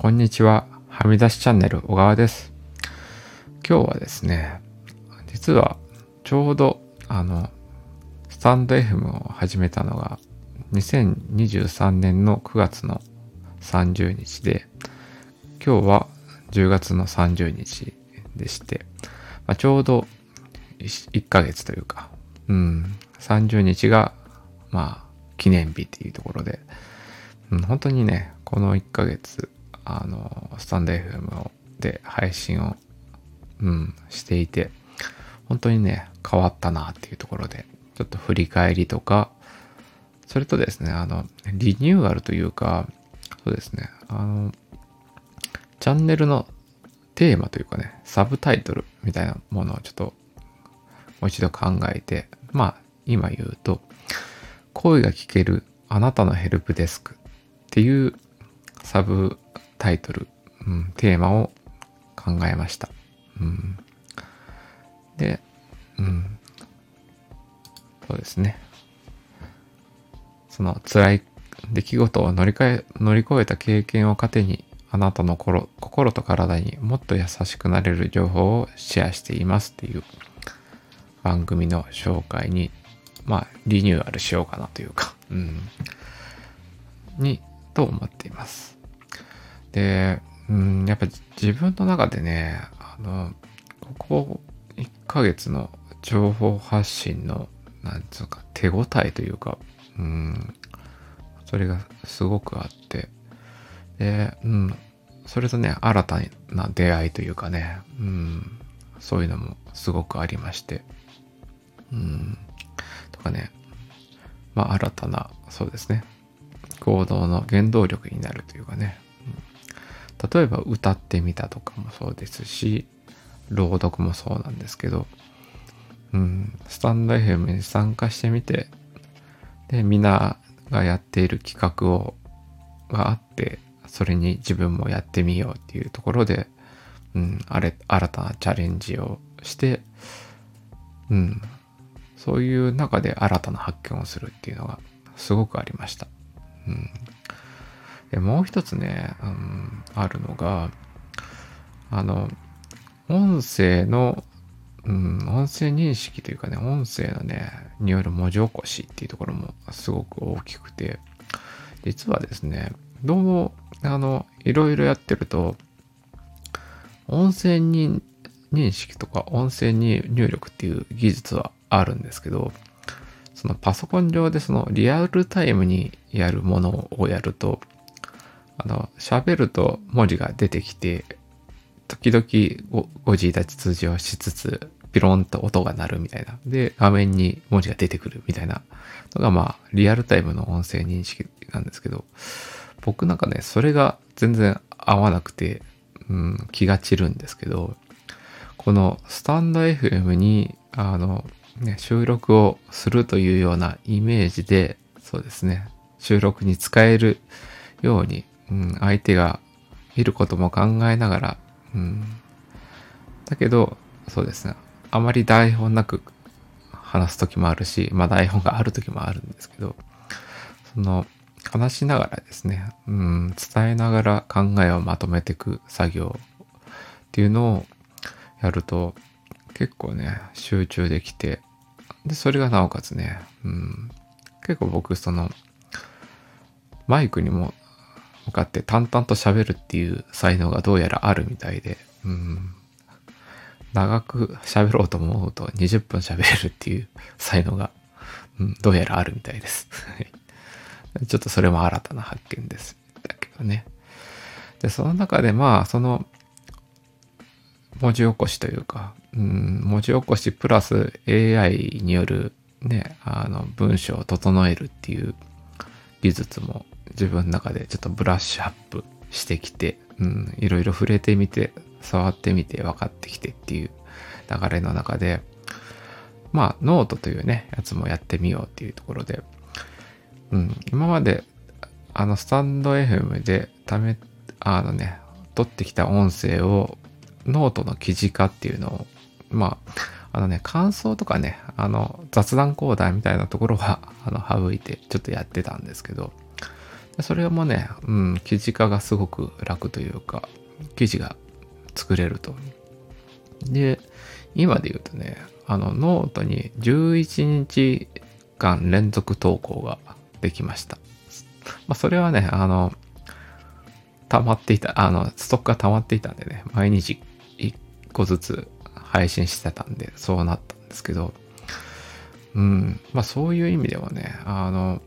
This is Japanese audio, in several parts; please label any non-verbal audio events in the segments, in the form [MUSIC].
こんにちは。はみ出しチャンネル小川です。今日はですね、実はちょうどあの、スタンド FM を始めたのが2023年の9月の30日で、今日は10月の30日でして、まあ、ちょうど 1, ヶ月というか、うん、30日がまあ記念日っていうところで、うん、本当にね、この1ヶ月、あの、スタンド FM をで配信を、うん、していて、本当にね、変わったなっていうところで、ちょっと振り返りとか、それとですね、あの、リニューアルというか、そうですね、あの、チャンネルのテーマというかね、サブタイトルみたいなものをちょっと、もう一度考えて、まあ、今言うと、声が聞けるあなたのヘルプデスクっていうサブタイトル、うん、テーマを考えました。うん、で、うん、そうですね。その辛い出来事を乗り換え、乗り越えた経験を糧に、あなたの心心と体にもっと優しくなれる情報をシェアしていますっていう番組の紹介に、まあ、リニューアルしようかなというか、うん、に、と思っています。で、うん、やっぱ自分の中でね、あの、ここ1ヶ月の情報発信の、なんつうか、手応えというか、うん、それがすごくあって、で、うん、それとね、新たな出会いというかね、うん、そういうのもすごくありまして、うん、とかね、まあ新たな、そうですね、行動の原動力になるというかね、例えば歌ってみたとかもそうですし、朗読もそうなんですけど、うん、スタンド FM に参加してみて、で、みんながやっている企画を、があって、それに自分もやってみようっていうところで、うん、あれ、新たなチャレンジをして、うん、そういう中で新たな発見をするっていうのがすごくありました。うん、でもう一つね、うん、あるのが、あの、音声の、うん、音声認識というかね、音声のね、による文字起こしっていうところもすごく大きくて、実はですね、どうも、あの、いろいろやってると、音声認識とか音声に入力っていう技術はあるんですけど、そのパソコン上でそのリアルタイムにやるものをやると、あの、喋ると文字が出てきて、時々誤字立ち通じをしつつ、ピロンと音が鳴るみたいな。で、画面に文字が出てくるみたいなのが、まあ、リアルタイムの音声認識なんですけど、僕なんかね、それが全然合わなくて、うん、気が散るんですけど、このスタンド FM に、あの、ね、収録をするというようなイメージで、そうですね、収録に使えるように、うん、相手がいることも考えながら、うん、だけど、そうですね、あまり台本なく話す時もあるし、まあ台本がある時もあるんですけど、その、話しながらですね、うん、伝えながら考えをまとめていく作業っていうのをやると結構ね、集中できて、で、それがなおかつね、うん、結構僕その、マイクにも向かって淡々と喋るっていう才能がどうやらあるみたいで、うん、長く喋ろうと思うと20分喋れるっていう才能が、うん、どうやらあるみたいです。[LAUGHS] ちょっとそれも新たな発見です。だけどね。で、その中でまあ、その、文字起こしというか、うん、文字起こしプラス AI によるね、あの、文章を整えるっていう技術も自分の中でちょっとブラッシュアップしてきて、うん、いろいろ触れてみて、触ってみて分かってきてっていう流れの中で、まあ、ノートというね、やつもやってみようっていうところで、うん、今まで、あの、 stand.fm でため、あのね、録ってきた音声をノートの記事化っていうのを、まあ、あのね、感想とかね、あの、雑談コーナーみたいなところは、あの、省いてちょっとやってたんですけど、それもね、うん、記事化がすごく楽というか、記事が作れると。で、今で言うとね、あの、ノートに11日間連続投稿ができました。まあ、それはね、あの、溜まっていた、あの、ストックが溜まっていたんでね、毎日1個ずつ配信してたんで、そうなったんですけど、うん、まあそういう意味ではね、あの、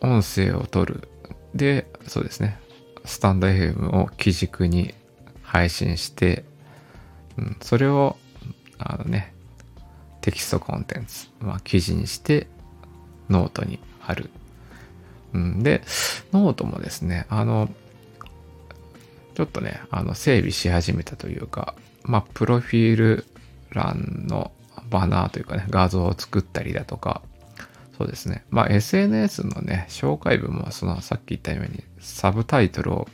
音声を取る。で、そうですね、スタンド FM を基軸に配信して、うん、それを、あのね、テキストコンテンツ、まあ、記事にしてノートに貼る。うん、で、ノートもですね、あの、ちょっとね、あの、整備し始めたというか、まあ、プロフィール欄のバナーというかね、画像を作ったりだとか、そうですね。まあ、SNS のね、紹介文も、その、さっき言ったように、サブタイトルを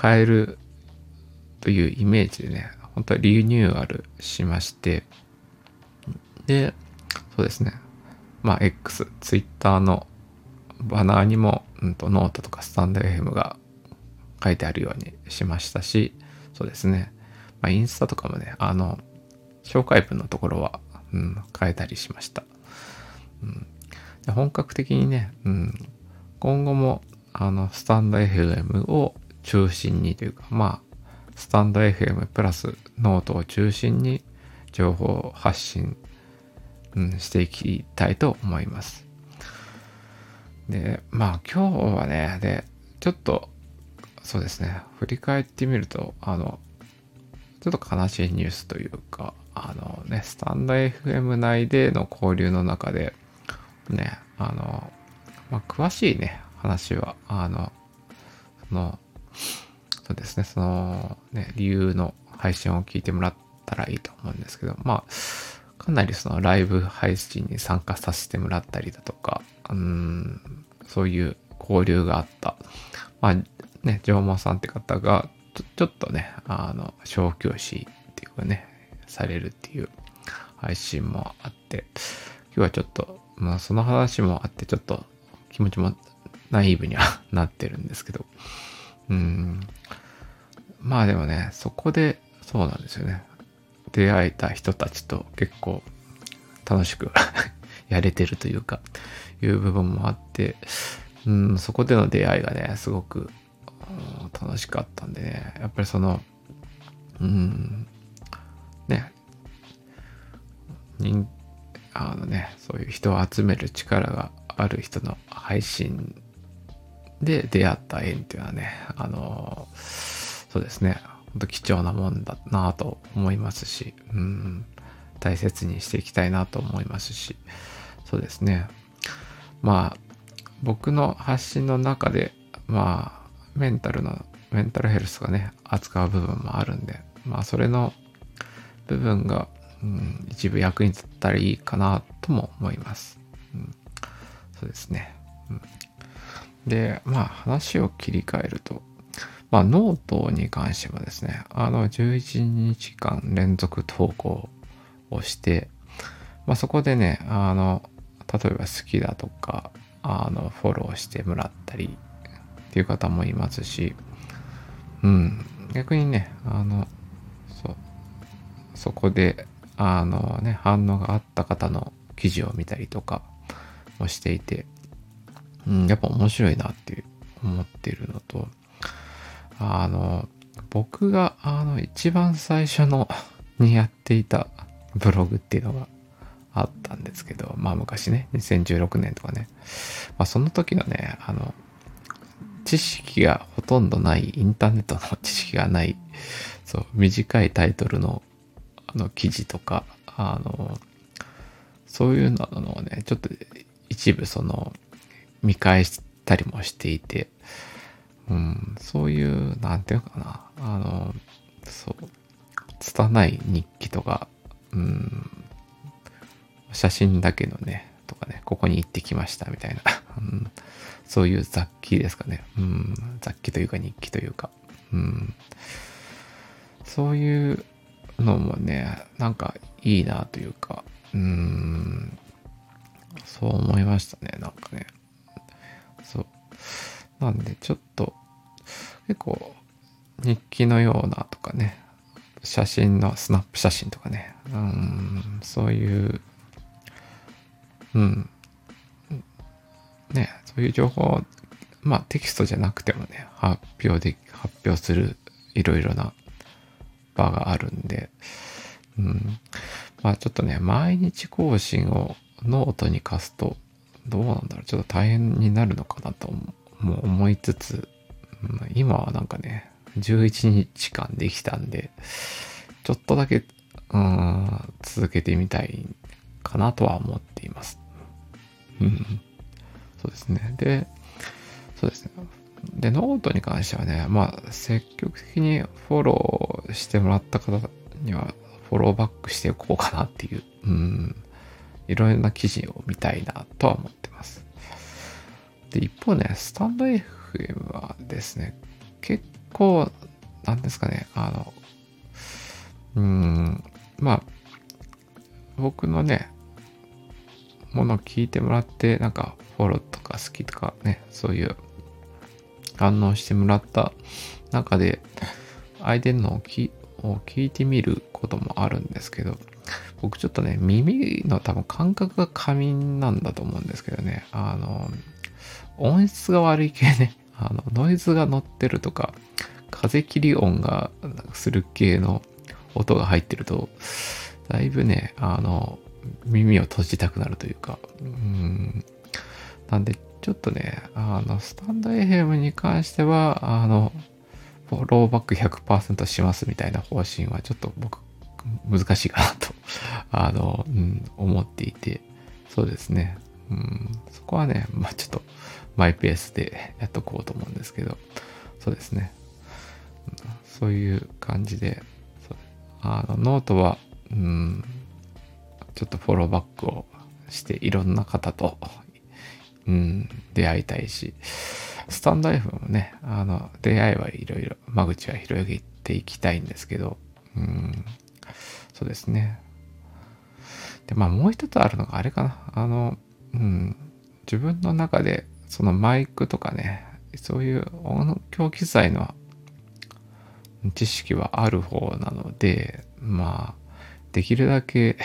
変えるというイメージでね、本当はリニューアルしまして、で、そうですね。まあ、X、Twitter のバナーにも、うんと、ノートとかスタンド FM が書いてあるようにしましたし、そうですね。まあ、インスタとかもね、あの、紹介文のところは、うん、変えたりしました。うん、本格的にね、うん、今後も、あの、スタンド FM を中心にというか、まあ、スタンド FM プラスノートを中心に情報発信、うん、していきたいと思います。で、まあ今日はね、で、ちょっとそうですね。振り返ってみると、あの、ちょっと悲しいニュースというか、あのね、スタンド FM 内での交流の中で、ね、あの、まあ、詳しいね、話は、あの、その、そうですね、その、ね、理由の配信を聞いてもらったらいいと思うんですけど、まあ、かなりそのライブ配信に参加させてもらったりだとか、うん、そういう交流があった。まあ、ね、縄文さんって方がち、ちょっとね、あの、小教師っていうかね、されるっていう配信もあって、今日はちょっと、まあその話もあって、ちょっと気持ちもナイーブには [LAUGHS] なってるんですけど、うん。まあでもね、そこで、そうなんですよね。出会えた人たちと結構楽しく [LAUGHS] やれてるというか、いう部分もあって、うん、そこでの出会いがね、すごく楽しかったんでね、やっぱりその、うん、ね、人、あのね、そういう人を集める力がある人の配信で出会った縁っていうのはね、あの、そうですね、本当貴重なもんだなと思いますし、うん、大切にしていきたいなと思いますし、そうですね。まあ、僕の発信の中で、まあ、メンタルの、メンタルヘルスがね、扱う部分もあるんで、まあそれの部分が、一部役に立ったらいいかなとも思います。うん、そうですね。うん、で、まあ話を切り替えると、まあノートに関してはですね、あの11日間連続投稿をして、まあそこでね、あの、例えば好きだとか、あの、フォローしてもらったり、っていう方もいますし、うん、逆にね、あの、そう、そこで、あのね、反応があった方の記事を見たりとかもしていて、うん、やっぱ面白いなって思ってるのと、あの、僕があの一番最初の [LAUGHS] にやっていたブログっていうのがあったんですけど、まあ昔ね、2016年とかね、まあその時のね、あの、知識がほとんどない、インターネットの知識がない、そう、短いタイトルの、の、記事とか、あの、そういうのをね、ちょっと一部その、見返したりもしていて、うん、そういう、なんていうのかな、あの、そう、拙い日記とか、うん、写真だけのね、とかね、ここに行ってきましたみたいな、うん、そういう雑記ですかね。うん。雑記というか日記というか。うん。そういうのもね、なんかいいなというか、うん。そう思いましたね。なんかね。そう。なんでちょっと結構日記のようなとかね、写真のスナップ写真とかね、うん、そういう、うん、ね、そういう情報、まあテキストじゃなくてもね、発表で、発表するいろいろな場があるんで、うん、まあちょっとね、毎日更新をノートに課すと、どうなんだろう、ちょっと大変になるのかなとも思いつつ、うん、今はなんかね、11日間できたんで、ちょっとだけ、うん、続けてみたいかなとは思っています。うん。そうですね。で、そうですね。で、ノートに関してはね、まあ、積極的にフォローしてもらった方には、フォローバックしておこうかなっていう、うん、いろいろな記事を見たいなとは思ってます。で、一方ね、スタンド FM はですね、結構、なんですかね、あの、うん、まあ、僕のね、ものを聞いてもらって、なんか、フォローとか好きとかね、そういう反応してもらった中で、相手のを聞を聞いてみることもあるんですけど、僕ちょっとね、耳の多分感覚が過敏なんだと思うんですけどね、あの、音質が悪い系ね、[LAUGHS] あの、ノイズが乗ってるとか、風切り音がする系の音が入ってると、だいぶね、あの、耳を閉じたくなるというか、うん。なんで、ちょっとね、あの、スタンド FM に関しては、あの、フォローバック100%しますみたいな方針はちょっと僕、難しいかなと [LAUGHS] あの、うん、思っていて、そうですね。うん、そこはね、まあちょっと、マイペースでやっとこうと思うんですけど、そうですね。そういう感じで、あのノートは、うん、ちょっとフォローバックをしていろんな方と、うん、出会いたいし、スタンド F もね、あの、出会いはいろいろ、間口は広げていきたいんですけど、うん、そうですね。で、まあもう一つあるのがあれかな。あの、うん、自分の中でそのマイクとかね、そういう音響機材の知識はある方なので、まあ、できるだけ、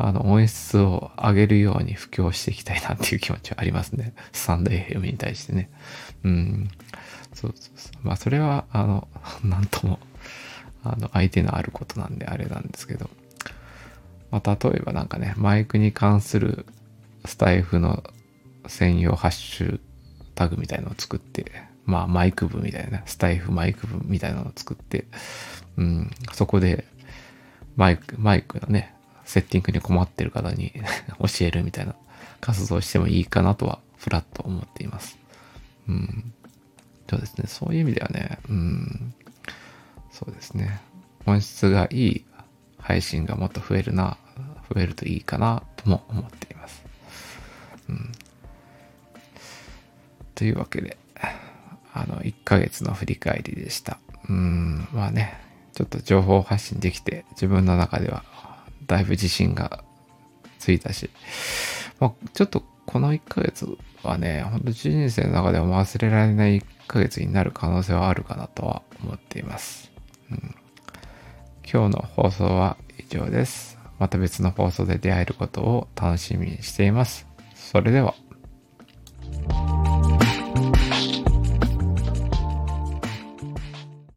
あの、音質を上げるように布教していきたいなっていう気持ちはありますね。[LAUGHS] スタンド FM に対してね。うん。そうそうそう。まあ、それは、あの、[LAUGHS] なんとも、あの、相手のあることなんであれなんですけど。まあ、例えばなんかね、マイクに関するスタイフの専用ハッシュタグみたいなのを作って、まあマイク部みたいな、スタイフマイク部みたいなのを作って、うん、そこでマイク、マイクのね、セッティングに困ってる方に [LAUGHS] 教えるみたいな活動してもいいかなとは、ふらっと思っています。うん。そうですね。そういう意味ではね、うん。そうですね。音質がいい配信がもっと増えるな、増えるといいかなとも思っています。うん。というわけで、あの、1ヶ月の振り返りでした。うん、まあね、ちょっと情報発信できて、自分の中ではだいぶ自信がついたし、まあ、ちょっとこの1ヶ月はね、ほんと人生の中では忘れられない1ヶ月になる可能性はあるかなとは思っています。うん、今日の放送は以上です。また別の放送で出会えることを楽しみにしています。それでは。